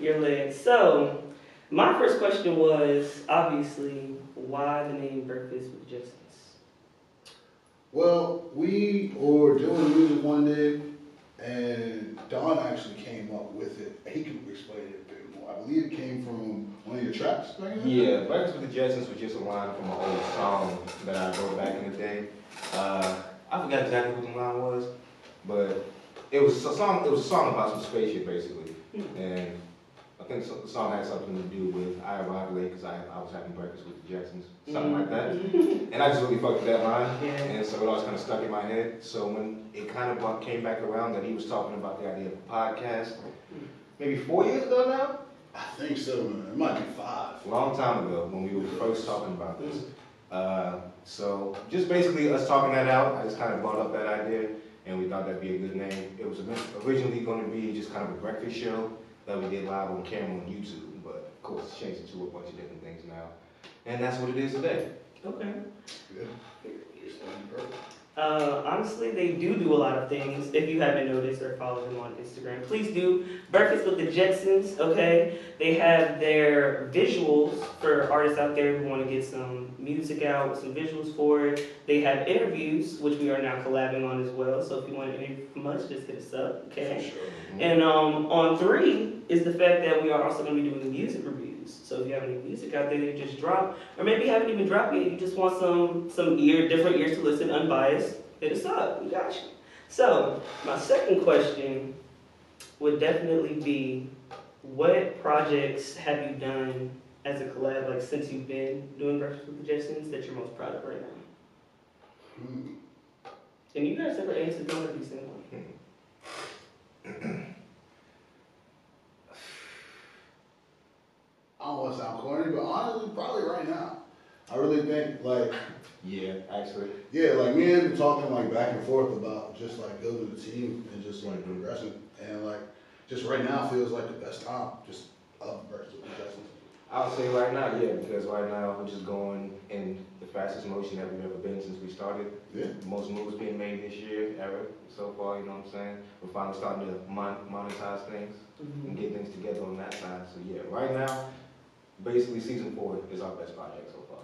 your legs. So, my first question was obviously why the name Breakfast with Jetsons. Well, we were doing music one day, and Don actually came up with it. He can explain it a bit more. I believe it came from one of your tracks. back then? Yeah, Breakfast with the Jetsons was just a line from an old song that I wrote back in the day. Uh, I forgot exactly what the line was, but it was a song. It was a song about some spaceship, basically, and I think so- the song had something to do with I arrived late because I, I was having breakfast with the Jetsons, something like that. And I just really fucked with that line, Yeah. and so it always kind of stuck in my head. So when it kind of came back around that he was talking about the idea of a podcast, maybe four years ago now. I think so, man. It might be five. a long time ago when we were first talking about this. Uh, so just basically us talking that out, I just kind of brought up that idea and we thought that'd be a good name. It was originally going to be just kind of a breakfast show that we did live on camera on YouTube, but of course it's changed into a bunch of different things now. And that's what it is today. Okay. Yeah. Uh, honestly, they do do a lot of things. If you haven't noticed or follow them on Instagram, please do. Breakfast with the Jetsons, okay? They have their visuals for artists out there who want to get some music out, some visuals for it. They have interviews, which we are now collabing on as well. So if you want to interview from us, just hit us up, okay? Sure. And um, on three is the fact that we are also going to be doing the music reviews. So if you have any music out there that you just dropped, or maybe you haven't even dropped yet, you just want some some ear, different ears to listen, unbiased, hit us up. We got you. So my second question would definitely be, what projects have you done as a collab, like since you've been doing Breakfast with the Jetsons, that you're most proud of right now? Hmm. And you guys ever answered one of these things? I don't want to sound corny, but honestly, probably right now. I really think, like, Yeah, actually. yeah, like me and talking like back and forth about just like building a team and just like progressing. And like, just right now feels like the best time, just of Breakfast with the Jetsons. I would say right now, yeah, because right now we're just going in the fastest motion that we've ever been since we started. Yeah. Most moves being made this year ever so far, you know what I'm saying? We're finally starting to mon- monetize things. Mm-hmm. and get things together on that side. So yeah, right now, basically season four is our best project so far.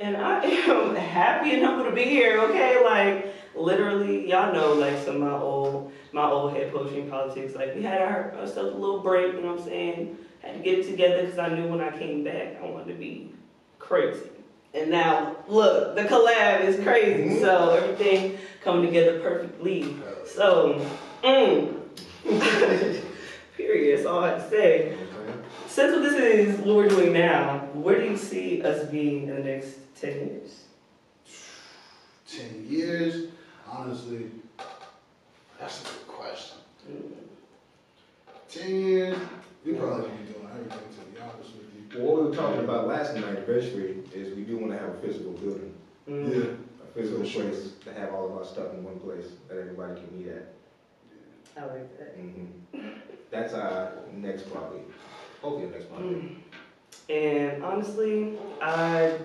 And I am happy and humble to be here, okay? Like, literally, y'all know, like, some of my old, my old head poetry and politics, like, we had our, ourselves a little break, you know what I'm saying? Had to get it together because I knew when I came back, I wanted to be crazy. And now, look, the collab is crazy, so everything coming together perfectly. So, mm. Period, that's all I have to say. Since what this is what we're doing now, where do you see us being in the next 10 years? Ten years, honestly, that's a good question. Ten years, we probably be doing everything to be honest with you. Well, what we were talking about last night, eventually, is we do want to have a physical building, Mm. Yeah. a physical place to have all of our stuff in one place that everybody can meet at. I like that. hmm That's our next project. Hopefully, next project. Mm. And honestly, I,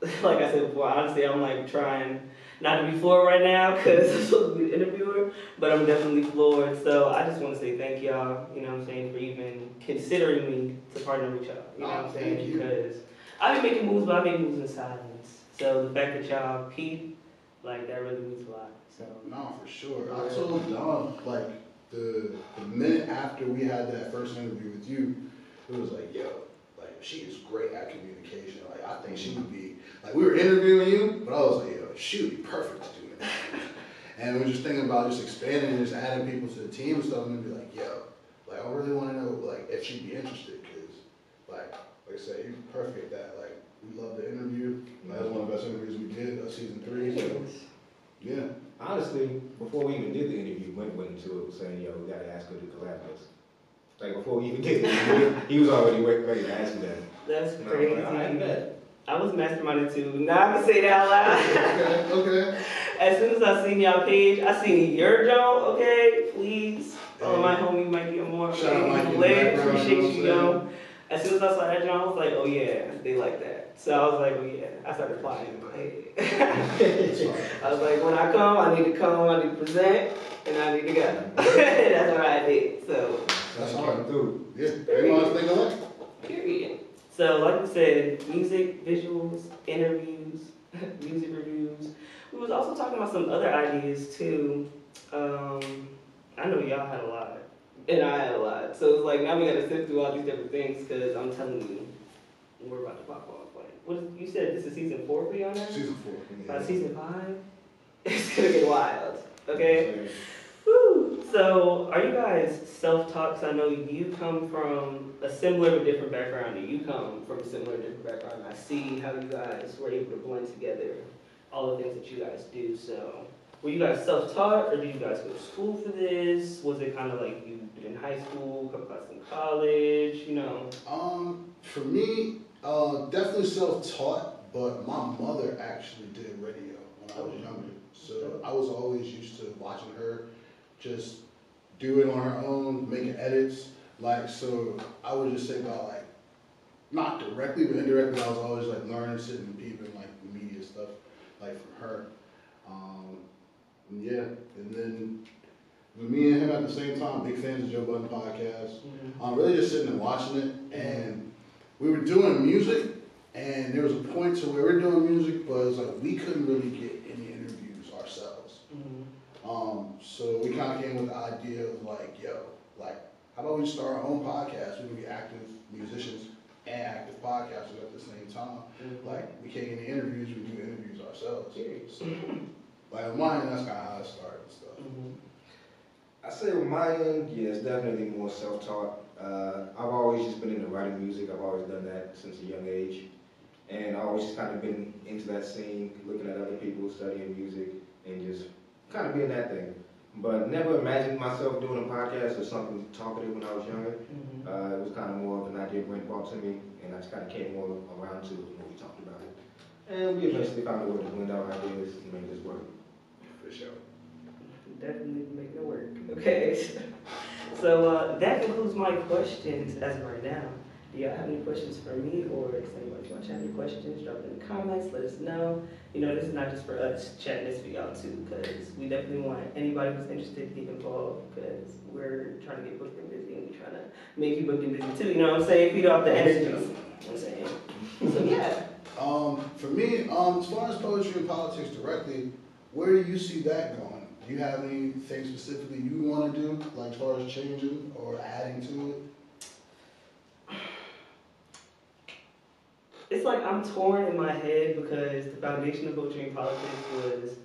like I said before, honestly, I'm like trying not to be floored right now because I'm supposed to be the interviewer, but I'm definitely floored. So I just want to say thank y'all, you know what I'm saying, for even considering me to partner with y'all. You know what I'm Oh, saying? Because I've been making moves, but I make moves in silence. So the fact that y'all peep, like that really means a lot. So No, for sure. I told Don, um, like, the, the minute after we had that first interview with you, it was like, yo, like, she is great at communication. Like, I think she would be, like, we were interviewing you, but I was like, yo, she would be perfect to do it. And we're just thinking about just expanding and just adding people to the team and stuff, and be like, yo, like, I really want to know, like, if she'd be interested, because, like, like I said, you're perfect at that. Like, we love the interview. That was one of the best interviews we did of season three. So, yeah. Honestly, before we even did the interview, Went went into it saying, yo, we gotta ask her to collab with us. Like, before we even did the interview, he was already ready to ask me that. that's And I crazy. like, right. I was masterminded too. Now I can say that out loud. Okay, okay. As soon as I seen y'all page, I seen your Joe, okay? Please. Oh, my homie Mikey Amore. Shout out Mikey in the Lit. background, Appreciate you know you, what I'm yo. As soon as I saw that Joe, I was like, oh yeah, they like that. So I was like, oh yeah. I started applying. I was like, when I come, I need to come, I need to present, and I need to go. That's what I did. So That's That's hard. coming through. Yeah, everyone's thinking alike. Period. So, like we said, music, visuals, interviews, music reviews. We was also talking about some other ideas too. Um, I know y'all had a lot, and I had a lot. So it's like now we got to sift through all these different things because I'm telling you, we're about to pop off. What is, you said this is season four for y'all now? Season four. By season five, it's gonna get wild. Okay. Woo. So, are you guys self-taught? 'Cause I know you come from a similar but different background, and you come from a similar different background. I see how you guys were able to blend together all the things that you guys do. So, were you guys self-taught, or did you guys go to school for this? Was it kind of like you did in high school, couple classes in college? You know. Um, for me, uh, definitely self-taught, but my mother actually did radio when I was younger. So I was always used to watching her just do it on her own, making edits. Like, so I would just say about like, not directly, but indirectly, I was always like learning, sitting and peeping like media stuff, like from her. Um, yeah, and then with me and him at the same time, big fans of Joe Budden podcast. I'm really just sitting and watching it, and we were doing music, and there was a point to where we were doing music, but it's like we couldn't really get any interviews ourselves. Mhm. Um, so we kind of came with the idea of like, yo, like, how about we start our own podcast? We can be active musicians and active podcasters at the same time. Mhm. Like, we can't get any interviews, we do interviews ourselves. Period. So, like, on mine, that's kind of how it started and stuff. Mhm. I say on my end, yeah, it's definitely more self-taught. Uh, I've always just been into writing music. I've always done that since a young age, and I've always just kind of been into that scene, looking at other people studying music, and just kind of being that thing. But never imagined myself doing a podcast or something talkative when I was younger. Mhm. Uh, it was kind of more of an idea Brent brought to me, and I just kind of came more around to it when we talked about it. And we eventually found a way to blend our ideas and make this work. For sure. Definitely make it work. Okay. So uh, that concludes my questions as of right now. Do y'all have any questions for me or does anybody watch have any questions? Drop in the comments, let us know. You know, this is not just for us chatting this for y'all too, because we definitely want anybody who's interested to get involved because we're trying to get booked and busy and we're trying to make you booked and busy too, you know what I'm saying? Feed off the energy. I'm saying? So yeah. Um, for me, um, as far as poetry and politics directly, where do you see that going? Do you have anything specifically you want to do, like as far as changing or adding to it? It's like I'm torn in my head because the foundation of and politics was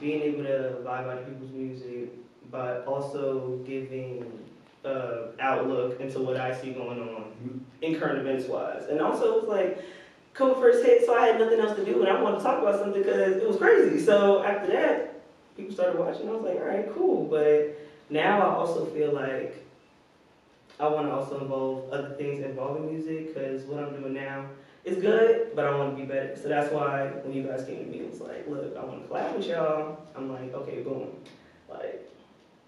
being able to vibe out people's music, but also giving uh, outlook into what I see going on in current events wise. And also, it was like, COVID first hit, so I had nothing else to do, and I wanted to talk about something because it was crazy. So after that, people started watching. I was like, all right, cool. But now I also feel like I want to also involve other things involving music because what I'm doing now is good, but I want to be better. So that's why when you guys came to me, it was like, look, I want to collab with y'all. I'm like, okay, boom. Like,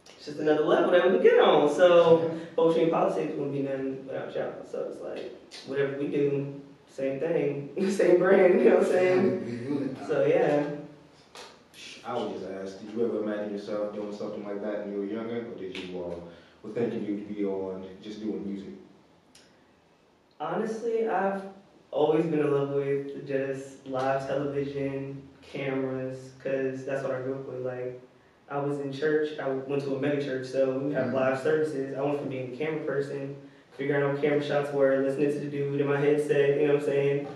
it's just another level that we can get on. So and politics wouldn't be nothing without y'all. So it's like, whatever we do, same thing, same brand, you know what I'm saying? Be unit now. So yeah. I would just ask, did you ever imagine yourself doing something like that when you were younger, or did you uh, were thinking you'd be on just doing music? Honestly, I've always been in love with just live television, cameras, because that's what I grew up with. Like, I was in church, I went to a mega church, so we have Mhm. live services. I went from being a camera person, figuring out what camera shots were, listening to the dude in my headset, you know what I'm saying,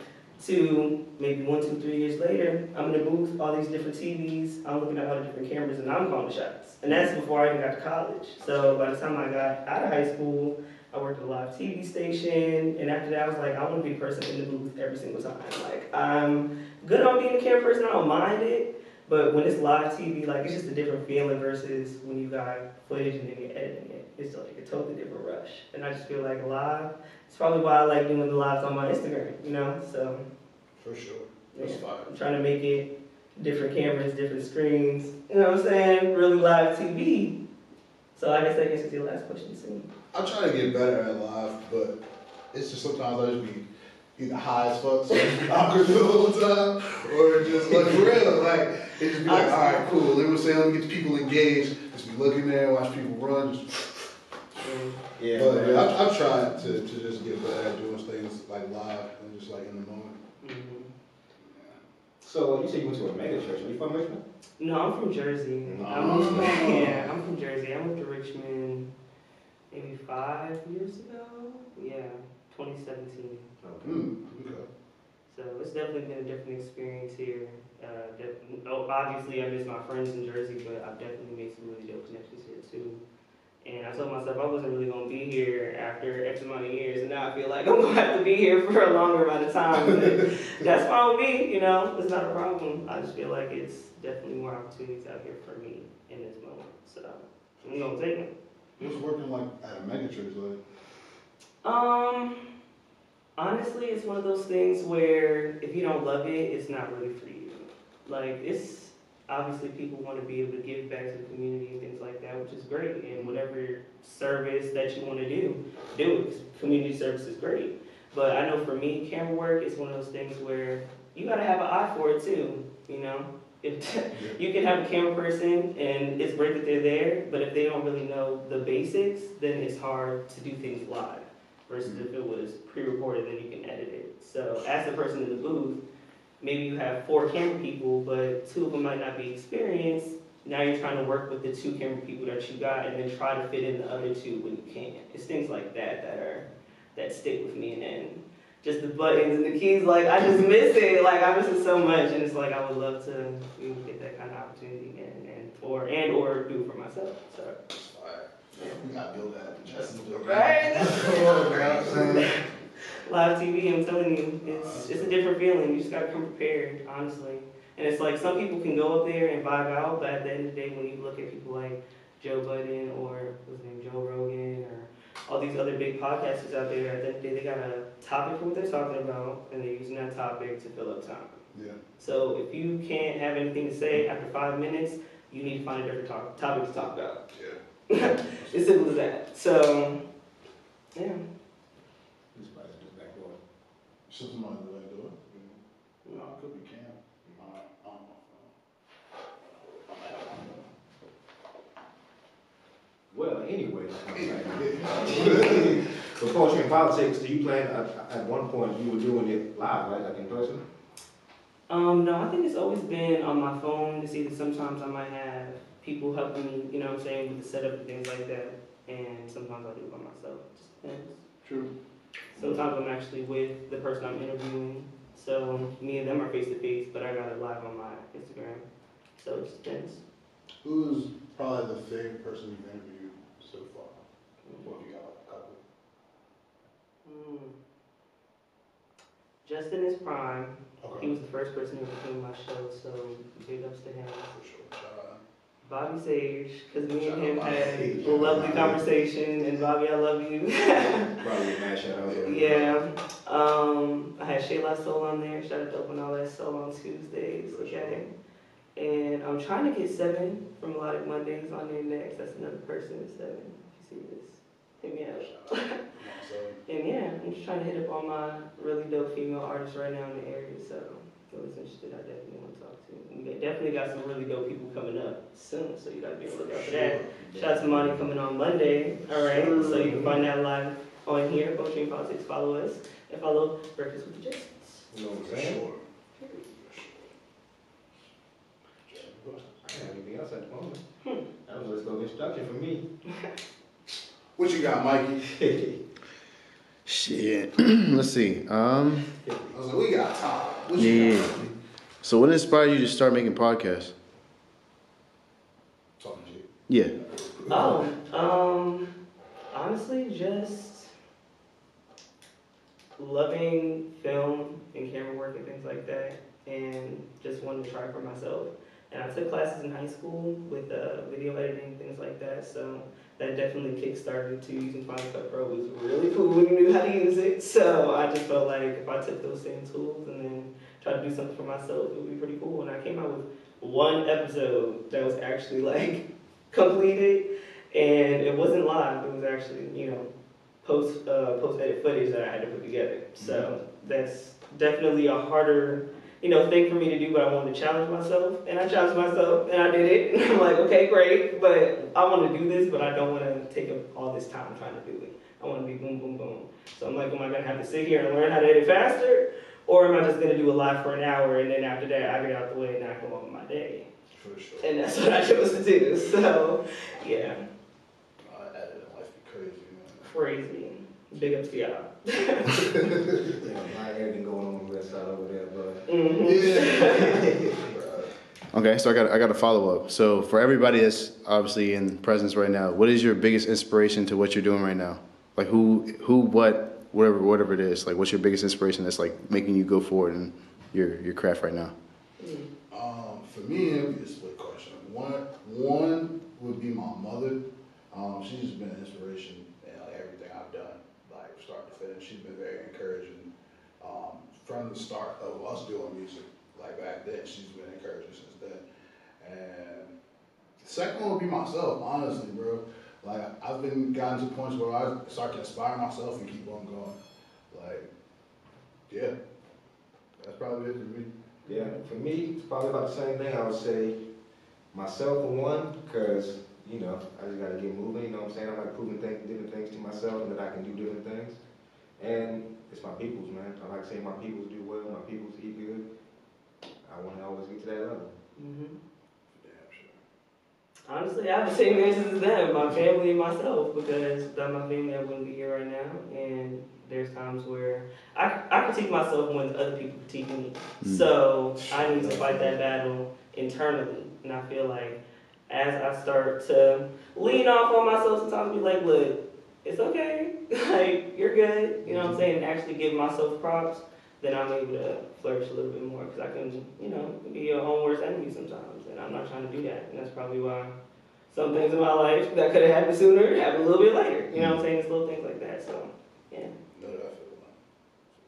to maybe one, two, three years later, I'm in the booth, all these different TVs, I'm looking at all the different cameras, and I'm calling the shots. And that's before I even got to college. So by the time I got out of high school, I worked at a live TV station, and after that, I was like, I want to be a person in the booth every single time. Like, I'm good on being a camera person, I don't mind it, but when it's live TV, like, it's just a different feeling versus when you got footage and then you're editing it. It's like a totally different rush. And I just feel like live, it's probably why I like doing the lives on my Instagram, you know? So, For sure. yeah. That's fine. I'm trying to make it different cameras, different screens, you know what I'm saying? Really live TV. So I guess that answers your last question soon. I try to get better at live, but it's just sometimes I just be either high as fuck, so awkward the whole time, or just like real, like it just be like, all right, cool. Let me say, let me get the people engaged. Just be looking there, watch people run. Just, thing. Yeah. But yeah, I've, I've tried to, to just get better at doing things like live and just like in the moment. hmm So you said you went to a mega church. Are you from Richmond? No, I'm from Jersey. Oh. I moved, yeah, I'm from Jersey. I moved to Richmond maybe five years ago. Yeah, 2017. Okay. Hmm, okay. So it's definitely been a different experience here. Uh, def- oh, obviously, I miss my friends in Jersey, but I've definitely made some really dope connections here too. And I told myself I wasn't really gonna be here after X amount of years, and now I feel like I'm gonna have to be here for a longer amount of time. That's fine with me, you know. It's not a problem. I just feel like it's definitely more opportunities out here for me in this moment. So I'm gonna take it. What's working like at a mega church like? Um, honestly, it's one of those things where if you don't love it, it's not really for you. Like, it's obviously people want to be able to give back to the community and things like that, which is great. And whatever service that you want to do, do it. Community service is great. But I know for me, camera work is one of those things where you got to have an eye for it too, you know? If you can have a camera person and it's great that they're there, but if they don't really know the basics, then it's hard to do things live versus if it was pre-recorded, then you can edit it. So as the person in the booth, maybe you have four camera people, but two of them might not be experienced. Now you're trying to work with the two camera people that you got, and then try to fit in the other two when you can. It's things like that that are that stick with me, and then just the buttons and the keys. Like I just miss it. Like I miss it so much, and it's like I would love to you know, get that kind of opportunity again, and or and or do it for myself. So. Alright. We gotta build that. Just Right. Right. Live TV, I'm telling you, it's it's a different feeling. You just gotta come prepared, honestly. And it's like some people can go up there and vibe out, but at the end of the day, when you look at people like Joe Budden or what's his name, Joe Rogan, or all these other big podcasters out there, at the end of the day, they got a topic for what they're talking about, and they're using that topic to fill up time. Yeah. So if you can't have anything to say after five minutes, you need to find a different talk, topic to talk about. Yeah. It's simple as that. So, yeah. This probably just back door. Should like do that do it? No, it could be Cam. Alright, I don't know. I might Well, anyway. one. So poetry and politics, do you plan, at, at one point, you were doing it live, right, like in person? Um, no, I think it's always been on my phone. It's either sometimes I might have people helping me, you know what I'm saying, with the setup and things like that. And sometimes I do it by myself. It just depends. Sometimes I'm actually with the person I'm interviewing. So me and them are face to face, but I got it live on my Instagram. So it just depends. Who's probably the favorite person you've interviewed so far? What have you got, like a couple? Mm. Justin is prime. He was the first person who came on my show, so big ups to him. For sure. Shout out. Bobby Sage, because me and him had Sage. a lovely conversation, and Bobby, I love you. Mad shout out. yeah. Um, I had Shayla Soul on there. Shout out to Open All That Soul on Tuesdays. Okay. And I'm trying to get Seven from Melodic Mondays on there next. That's another person, Seven. If you see this, hit me up. Shout out. Come on, so, And yeah, I'm just trying to hit up all my really dope female artists right now in the area. So if interested, I definitely want to talk to. We definitely got some really dope people coming up soon, so you gotta be on the lookout for that. Shout out to Monty coming on Monday. All right, so you can find that live on here, Poetry and Politics. Follow us and follow Breakfast with the Jetsons. You know what I'm saying? sure. I don't have anything else at the moment. Hmm. That was just a little introduction for me. What you got, Mikey? Shit. Let's see. Um. I was like, we got time. What Yeah. got? Mikey? So what inspired you to start making podcasts? Talking to you. Yeah. Oh, um, honestly, just loving film and camera work and things like that, and just wanting to try for myself. And I took classes in high school with uh, video editing, things like that, so that definitely kick-started to using Final Cut Pro. It was really cool when you knew how to use it, so I just felt like if I took those same tools and then tried to do something for myself, it would be pretty cool. And I came out with one episode that was actually like completed, and it wasn't live. It was actually, you know, post uh, post edit footage that I had to put together. So that's definitely a harder, you know, thing for me to do. But I wanted to challenge myself, and I challenged myself, and I did it. And I'm like, okay, great, but I want to do this, but I don't want to take up all this time trying to do it. I want to be boom, boom, boom. So I'm like, am I gonna have to sit here and learn how to edit faster, or am I just gonna do a live for an hour and then after that I get out the way and I go on with my day? For sure. And that's what I chose to do. So yeah, Uh, editing life be crazy, man. crazy. Big ups to y'all. Okay, so I got I got a follow up. So for everybody that's obviously in presence right now, what is your biggest inspiration to what you're doing right now? Like who who what whatever whatever it is. Like what's your biggest inspiration that's like making you go forward in your your craft right now? Um, for me, it would be a split question. One, one would be my mother. Um, she's been an inspiration in like, everything I've done, to finish. She's been very encouraging um, from the start of us doing music. Like back then, she's been encouraging since then. And the second one would be myself, honestly, bro. Like I've been gotten to points where I start to inspire myself and keep on going. Like, yeah, that's probably it for me. Yeah, for me, it's probably about the same thing. I would say myself one, because, you know, I just gotta get moving, you know what I'm saying? I'm like proving things, different things to myself and that I can do different things. And it's my peoples, man. I like saying my peoples do well, my peoples eat good. I wanna always get to that level. Mhm. Damn sure. Honestly, I have the same answers as them, my family and myself, because without my family, I wouldn't be here right now. And there's times where I, I critique myself when other people critique me. Mm. So I need to fight that battle internally. And I feel like as I start to lean off on myself, sometimes be like, look, it's okay. like, you're good. You know what I'm mm-hmm. saying? Actually give myself props. Then I'm able to flourish a little bit more because I can, you know, be your own worst enemy sometimes. And I'm not trying to do that. And that's probably why some things in my life that could have happened sooner happen a little bit later. You know what I'm mm-hmm. saying? It's little things like that. So, yeah. No, that I feel like.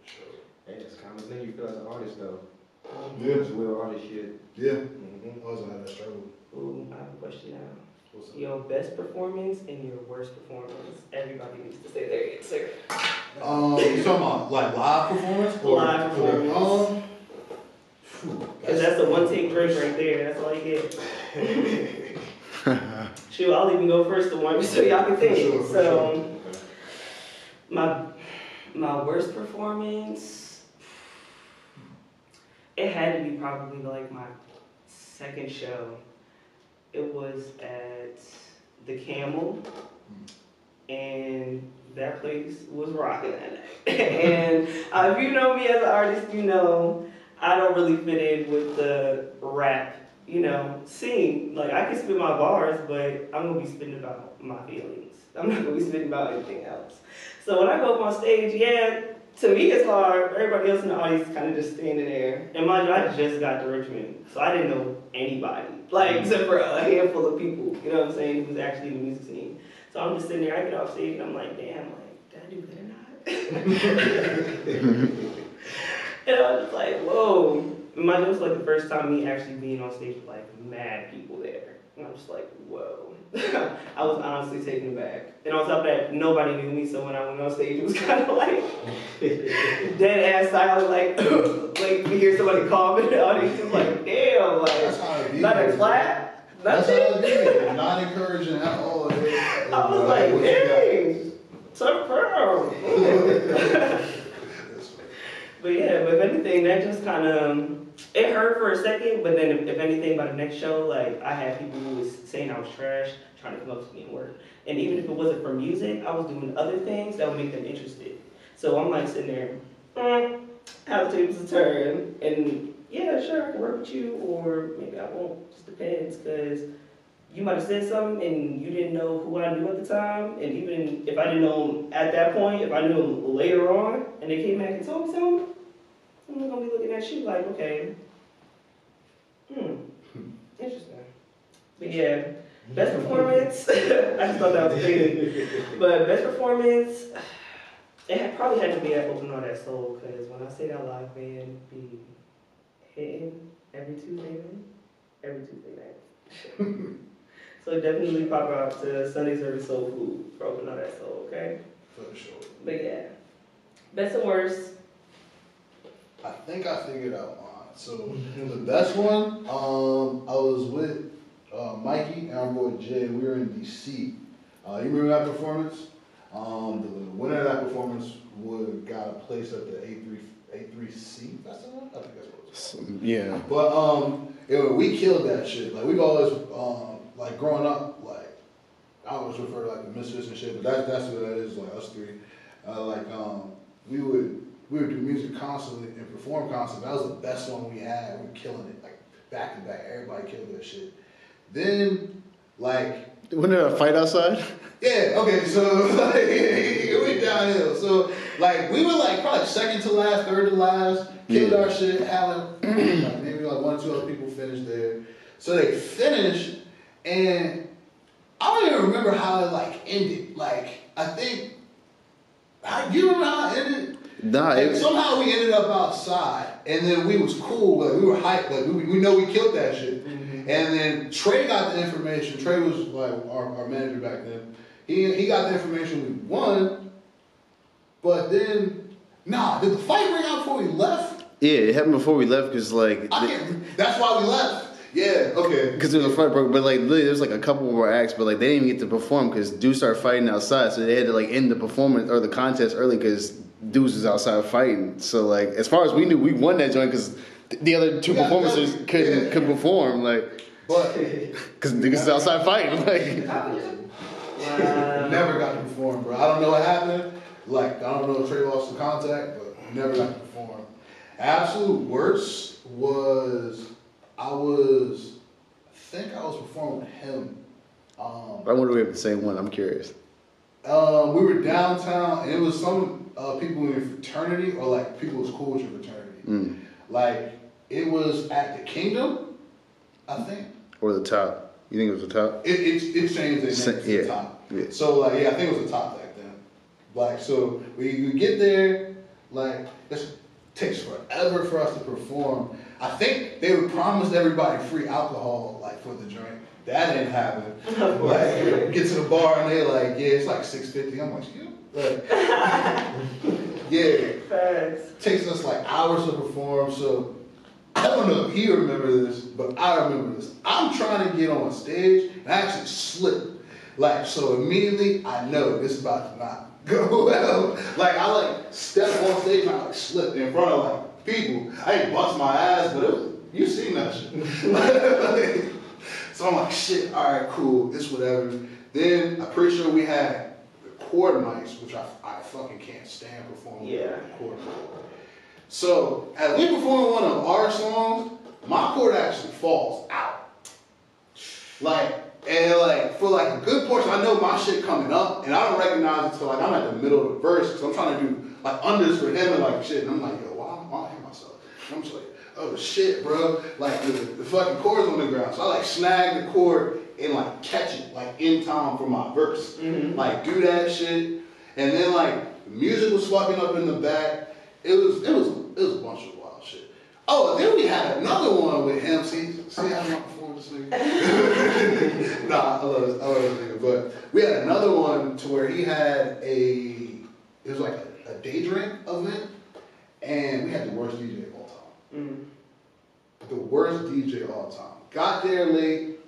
For sure. Hey, that's kind of thing you feel as an artist, though. Mm-hmm. Yeah. It's real artist shit. Yeah. Mm-hmm. I was had that struggle. Ooh, I have a question now. What's? Your best performance and your worst performance. Everybody needs to say their answer. Um, you talking about like live performance? Or, Live performance. Um, phew, Cause that's a one take drink right there. That's all you get. Shoot, I'll even go first to one so y'all can think. For sure, for so my my worst performance. It had to be probably like my second show. It was at the Camel, and that place was rocking that night. and uh, if you know me as an artist, you know I don't really fit in with the rap, you know, scene. Like I can spit my bars, but I'm gonna be spitting about my feelings. I'm not gonna be spitting about anything else. So when I go up on stage, yeah, to me it's hard. Everybody else in the audience is kind of just standing there. And mind you, I just got to Richmond, so I didn't know anybody, like mm-hmm. except for a handful of people. You know what I'm saying? Who's actually in the music scene. So I'm just sitting there. I get off stage and I'm like, damn, like did I do good or not? and I was just like, whoa. Mind you, it was like the first time me actually being on stage with like mad people there. And I'm just like, whoa. I was honestly taken aback. And on top of that, nobody knew me, so when I went on stage, it was kind of like dead ass silent, like, like you hear somebody cough in the audience, it's like, damn, That's like, how it be. not a man. clap, That's how nothing. it. Not encouraging at all. I was like, dang, so proud. But yeah, but if anything, that just kind of it hurt for a second. But then, if, if anything, by the next show, like I had people who was saying I was trash, trying to come up to me and work. And even if it wasn't for music, I was doing other things that would make them interested. So I'm like sitting there, mm, how the tables turn, and yeah, sure, I can work with you, or maybe I won't. Just depends, because you might have said something and you didn't know who I knew at the time, and even if I didn't know him at that point, if I knew him later on, and they came back and told me something, I'm gonna be looking at you like, okay, hmm, interesting. But yeah, best performance, I just thought that was crazy. But best performance, it had, probably had to be at Open All That Soul, because when I say that live band be hitting every Tuesday night, every Tuesday night. so definitely pop out to Sunday Service Soul Food for Open All That Soul, okay? For sure. But yeah, best and worst. I think I figured out mine. So the best one, um, I was with uh, Mikey and our boy Jay. We were in DC Uh, you remember that performance? Um, the winner of that performance would got a place at the A three A three C festival. I think that's what it was. Some- yeah. But um, it, we killed that shit. Like we've always um, like growing up, like I always refer to like the misfits and shit, but that's that's what that is. Like us three, uh, like um, we would we would do music constantly and perform constantly. That was the best one we had. We were killing it like back to back. Everybody killed that shit. Then like Wasn't there a fight outside? yeah, okay, so like, it went downhill. So like we were like probably second to last, third to last, killed Yeah. our shit, Alan, like maybe like one or two other people finished there. So they finished and I don't even remember how it like ended. Like I think how, you remember how it ended? Nah, it, somehow we ended up outside, and then we was cool. Like we were hyped. Like we, we know we killed that shit. Mm-hmm. And then Trey got the information. Trey was like our, our manager back then. He he got the information we won. But then, nah, did the fight ring out before we left? yeah, it happened before we left because like. I can't. That's why we left. Yeah. Okay. Because there was a fight broke, but like literally, there's like a couple more acts, but like they didn't even get to perform because dudes started fighting outside, so they had to like end the performance or the contest early because dudes was outside fighting. So like, as far as we knew, we won that joint because the other two Yeah, performances yeah. couldn't could perform, like But because niggas is outside fighting. Like, Wow. never got to perform, bro. I don't know what happened. Like I don't know if Trey lost the contact, but never got to perform. Absolute worst was I was I think I was performing with him. Um, I wonder if we have the same one. I'm curious. Um, we were downtown, and it was some uh, people in a fraternity, or like people was cool with your fraternity. Mm. Like it was at the Kingdom, I think. Or the top. You think it was the top? It it, it changed their Sa- name to yeah, the top. yeah. So like yeah, I think it was the top back then. Like so we, we get there, like it takes forever for us to perform. I think they would promise everybody free alcohol like for the drink. That didn't happen. Like get to the bar and they're like, yeah, it's like six fifty. I'm like, you like yeah. Facts. takes us like hours to perform. So I don't know if he remember this, but I remember this. I'm trying to get on stage and I actually slip. Like so immediately I know this is about to not go well. Like I like step on stage and I like slip in front of like people. I didn't bust my ass, but it was you seen that shit. so I'm like shit, alright, cool, it's whatever. Then I'm pretty sure we had the cord mics, which I, I fucking can't stand performing with Yeah. the cord mic. So as we perform one of our songs, my cord actually falls out. Like, and like for like a good portion, I know my shit coming up, and I don't recognize it until like I'm at the middle of the verse because I'm trying to do like unders for him and like shit, and I'm like, yo, why am I hitting myself? And I'm just like, oh shit, bro, like the, the fucking cord's on the ground, so I like snag the cord and like catch it like in time for my verse, mm-hmm. like do that shit, and then like music was fucking up in the back. It was it was it was a bunch of wild shit. Oh, then we had another one with him. See, see how I'm not performing this nigga? nah, I love this, I love this nigga. But we had another one to where he had a it was like a, a day drink event, and we had the worst DJ of all time. Mm. The worst DJ of all time. Got there late.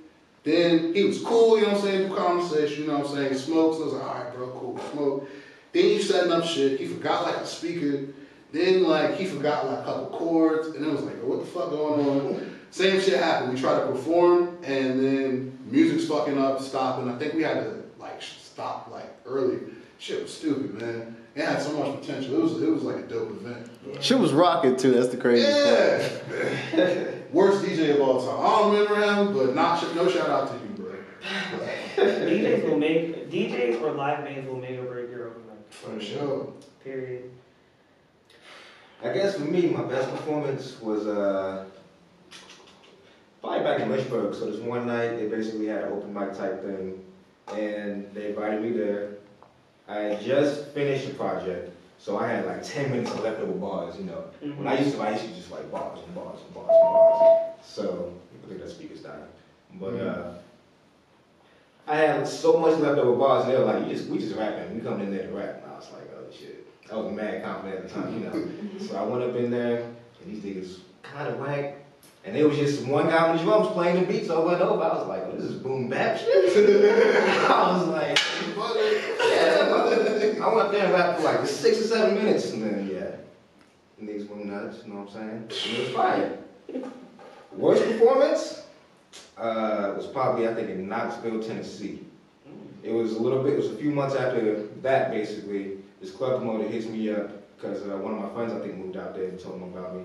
Then he was cool, you know what I'm saying, conversation, you know what I'm saying, smokes. I was like, all right, bro, cool, smoke. Then you setting up shit. He forgot like a speaker. Then like he forgot like a couple cords, and it was like, what the fuck going on? Same shit happened. We tried to perform, and then music's fucking up, stopping. I think we had to like stop like early. Shit was stupid, man. It had so much potential. It was it was like a dope event. Shit was rocking too. That's the crazy part. Yeah. Worst DJ of all time. I don't remember him, but not sh- no shout out to you, bro. DJs will make DJs or live bands will make or break your open mic. For sure. Period. I guess for me, my best performance was uh, probably back in Lynchburg. So this one night, they basically had an open mic type thing, and they invited me there. I had just finished a project, so I had like 10 minutes of leftover bars, you know. When I used to, I used to just like bars and bars and bars and bars. So, I think that speaker's dying. But uh, I had so much leftover bars, and they were like, you just, we just rapping. We coming in there to rap. And I was like, oh shit. I was mad confident at the time, you know. so I went up in there, and these niggas kind of whack. And it was just one guy on the drums playing the beats over and over. I was like, oh, this is boom bap shit. I was like, yeah. I went up there and rapped for like six or seven minutes, and then yeah, niggas went nuts. You know what I'm saying? And it was fire. Worst performance uh, was probably I think in Knoxville, Tennessee. It was a little bit. It was a few months after that, basically. This club promoter hits me up because uh, one of my friends I think moved out there and told him about me.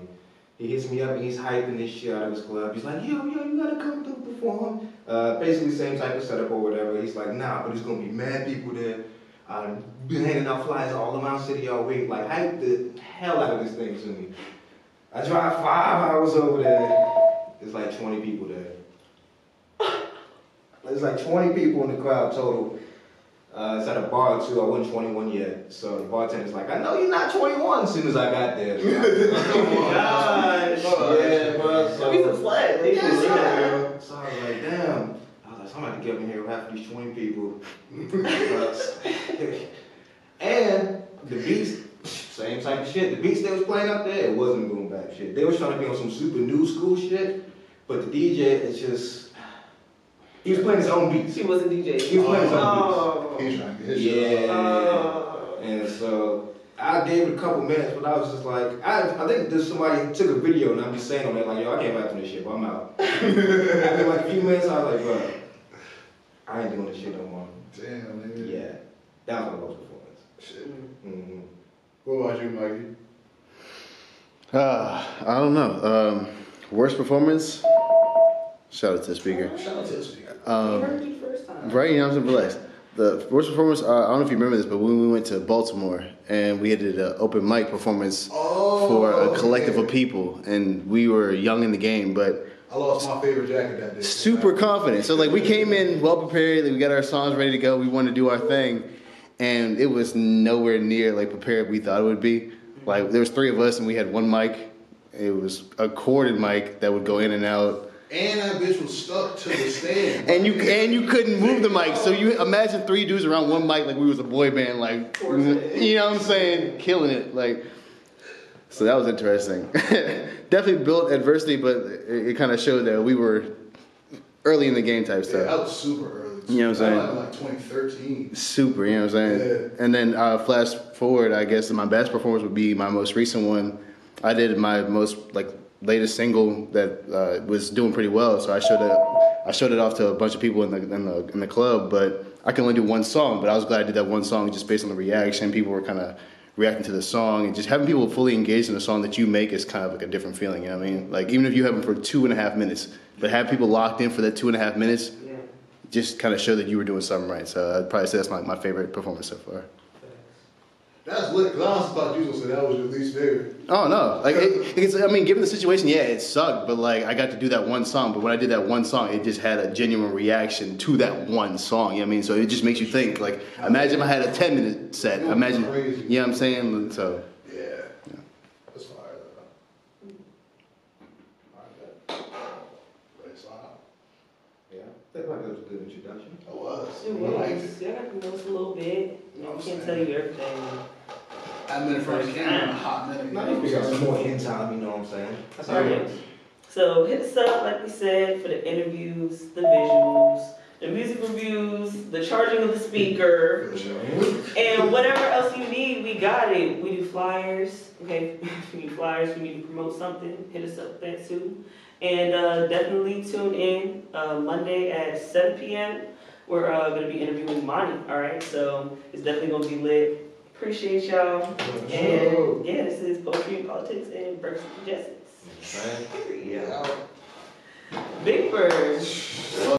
He hits me up and he's hyping this shit out of his club. He's like, yo, yo, you gotta come through perform. Uh, basically same type of setup or whatever. He's like, nah, but there's gonna be mad people there. I've been handing out flyers all around city all week. Like, hype the hell out of this thing to me. I drive five hours over there. There's like 20 people there. There's like 20 people in the crowd total. Uh, it's at a bar too. I wasn't 21 yet, so the bartender's like, "I know you're not 21." As soon as I got there, Gosh. yeah, bro. Show me some So, slack. They should see so I was like, "Damn." I was like, "Somebody get me here with half of these 20 people." and the beats, same type of shit. The beats they was playing up there, it wasn't boom bap shit. They was trying to be on some super new school shit, but the DJ is just. He was playing his own beats. She wasn't DJ. He was playing his own Oh. He's trying to get his shit Yeah. Oh. And so I gave it a couple minutes, but I was just like, I, I think there's somebody took a video and I'm just saying on it, like, yo, I can't rap on this shit, but I'm out. After like a few minutes, I was like, bro, I ain't doing this shit no more. Damn, nigga. Yeah, that was my most performance. Shit. Mm-hmm. What about you, Mikey? Uh, I don't know. Um, worst performance. Shout out to the speaker. Shout out to the speaker. Um, heard me first time. right, you I'm saying? Relax. The worst performance. Uh, I don't know if you remember this, but when we went to Baltimore and we did an open mic performance Oh, for a collective yeah. of people, and we were young in the game, but I lost my favorite jacket that day. super confident. So like we came in well prepared, like, we got our songs ready to go, we wanted to do our thing, and it was nowhere near like prepared we thought it would be. Like there was three of us and we had one mic. It was a corded mic that would go in and out. And that bitch was stuck to the stand. And you and you couldn't move the mic. So you imagine three dudes around one mic like we was a boy band, like you know what I'm saying, killing it. Like so that was interesting. Definitely built adversity, but it, it kind of showed that we were early in the game type Yeah, stuff. that was super early. You know what I'm saying? Like 2013. Super, you know what I'm saying? Yeah. And then uh, flash forward, I guess my best performance would be my most recent one. I did my most like latest single that uh, was doing pretty well, so I showed it. I showed it off to a bunch of people in the in the in the club, but I can only do one song. But I was glad I did that one song just based on the reaction. People were kind of reacting to the song, and just having people fully engaged in the song that you make is kind of like a different feeling. You know what I mean? Like even if you have them for two and a half minutes, but have people locked in for that two and a half minutes, Yeah. just kind of show that you were doing something right. So I'd probably say that's my, my favorite performance so far. That's lit, because I honestly thought you was gonna say that was your least favorite. Oh no, like it, it's, I mean, given the situation, yeah, it sucked, but like I got to do that one song. But when I did that one song, it just had a genuine reaction to that one song. You know what I mean? So it just makes you think. Like, imagine if I had a ten minute set. Imagine, crazy. you know what I'm saying? So Yeah. yeah. That's fire, though. Alright, bet. Thanks, wow. Yeah, I think like that was a good introduction. It was. It was. Yeah, I got to know us a little bit. You know, I can't tell you everything. I've been in front of the camera in a hot minute. Now you figure out some more in time, you know what I'm saying? That's how Alright. So hit us up, like we said, for the interviews, the visuals, the music reviews, the charging of the speaker, and whatever else you need, we got it. We do flyers, okay? If you need flyers, we need to promote something, hit us up with that too. And uh, definitely tune in uh, Monday at 7 p.m. We're uh, going to be interviewing Monty, all right? So it's definitely going to be lit. Appreciate y'all. And yeah, this is Poetry and Politics and Breakfast Jessica. Right? Period. Yeah. Big Bird.